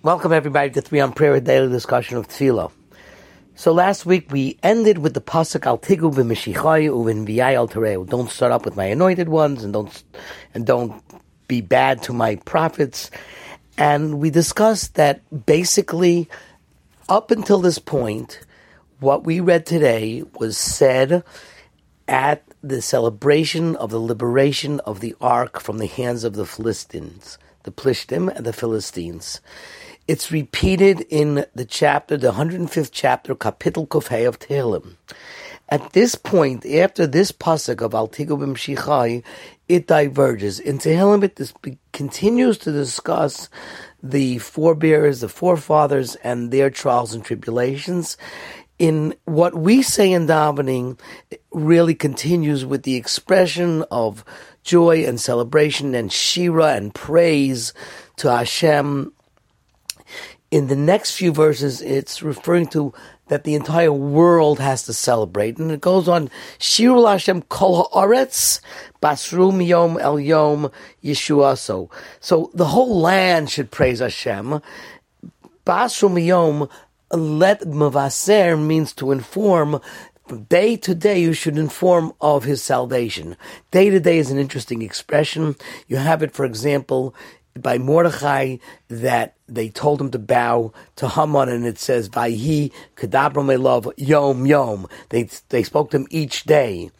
Welcome everybody to Three on Prayer, daily discussion of Tefillah. So last week we ended with the pasuk Al Tigu v'Mishichai uvin v'Yayal Tereu. Don't start up with my anointed ones, and don't and don't be bad to my prophets. And we discussed that basically, up until this point, what we read today was said at the celebration of the liberation of the ark from the hands of the Philistines, the Plishtim and the Philistines. It's repeated in the chapter, the 105th chapter, Kapitel Kofei of Tehillim. At this point, after this pasuk of Altigo B'Mshichai, it diverges. In Tehillim, it continues to discuss the forebears, the forefathers, and their trials and tribulations. In what we say in davening, really continues with the expression of joy and celebration and shira and praise to Hashem in the next few verses, it's referring to that the entire world has to celebrate. And it goes on, Shirul Hashem kol ha'aretz, basru yom el yom yeshuaso. So the whole land should praise Hashem. Basru yom, let mavaser means to inform day to day, you should inform of his salvation. Day to day is an interesting expression. You have it, for example, by Mordechai that they told him to bow to Haman, and it says, "Vayhi kadabra love yom yom." They they spoke to him each day.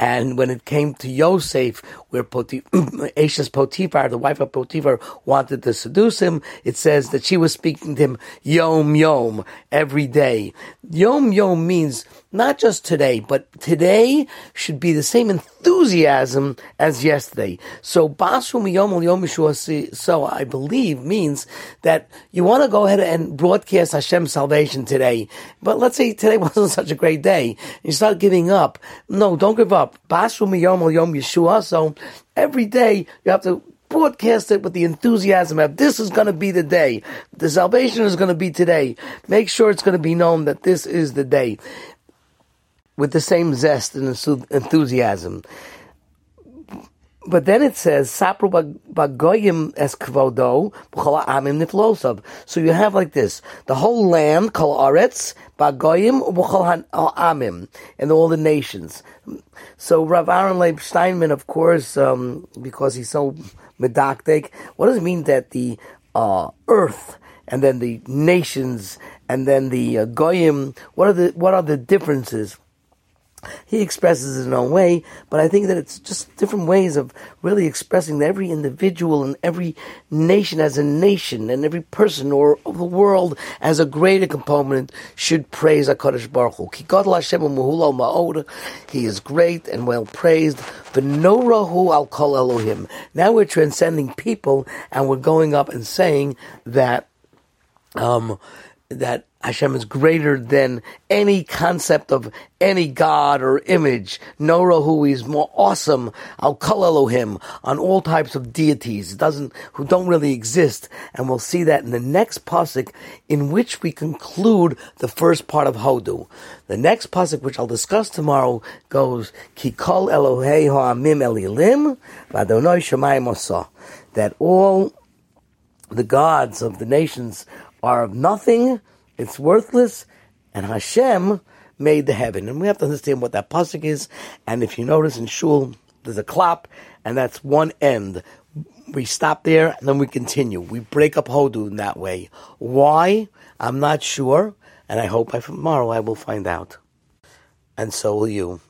And when it came to Yosef, where Potif- Potiphar, the wife of Potiphar, wanted to seduce him, it says that she was speaking to him yom yom every day. Yom yom means not just today, but today should be the same enthusiasm as yesterday. So Basum Yom Yom so I believe means that you want to go ahead and broadcast Hashem's salvation today. But let's say today wasn't such a great day. You start giving up. No, don't give up. Basum Yom Yom Yeshua. So every day you have to broadcast it with the enthusiasm of this is going to be the day. The salvation is going to be today. Make sure it's going to be known that this is the day with the same zest and enthusiasm. But then it says, Sapru bagoyim es kvodo, amim niflosav. So you have like this, the whole land, kol aretz, bagoyim, amim, and all the nations. So Rav Aaron Leib Steinman, of course, um, because he's so medakdek, what does it mean that the uh, earth and then the nations and then the uh, goyim, what are the, what are the differences? He expresses it in his own way, but I think that it's just different ways of really expressing that every individual and every nation as a nation and every person or the world as a greater component should praise HaKadosh Baruch Hu. He is great and well praised. V'norahu al kol Elohim. Now we're transcending people and we're going up and saying that um, that Hashem is greater than any concept of any god or image. Nora, who is more awesome, I'll call Elohim, on all types of deities, doesn't, who don't really exist. And we'll see that in the next pasuk, in which we conclude the first part of Hodu. The next pasuk, which I'll discuss tomorrow, goes, Ki Kol Elohei Ha'amim Elilim, V'Adonai Shemayim That all the gods of the nations are of nothing, it's worthless, and Hashem made the heaven. And we have to understand what that pasuk is. And if you notice in Shul, there's a clap, and that's one end. We stop there, and then we continue. We break up Hodu in that way. Why? I'm not sure, and I hope by tomorrow I will find out. And so will you.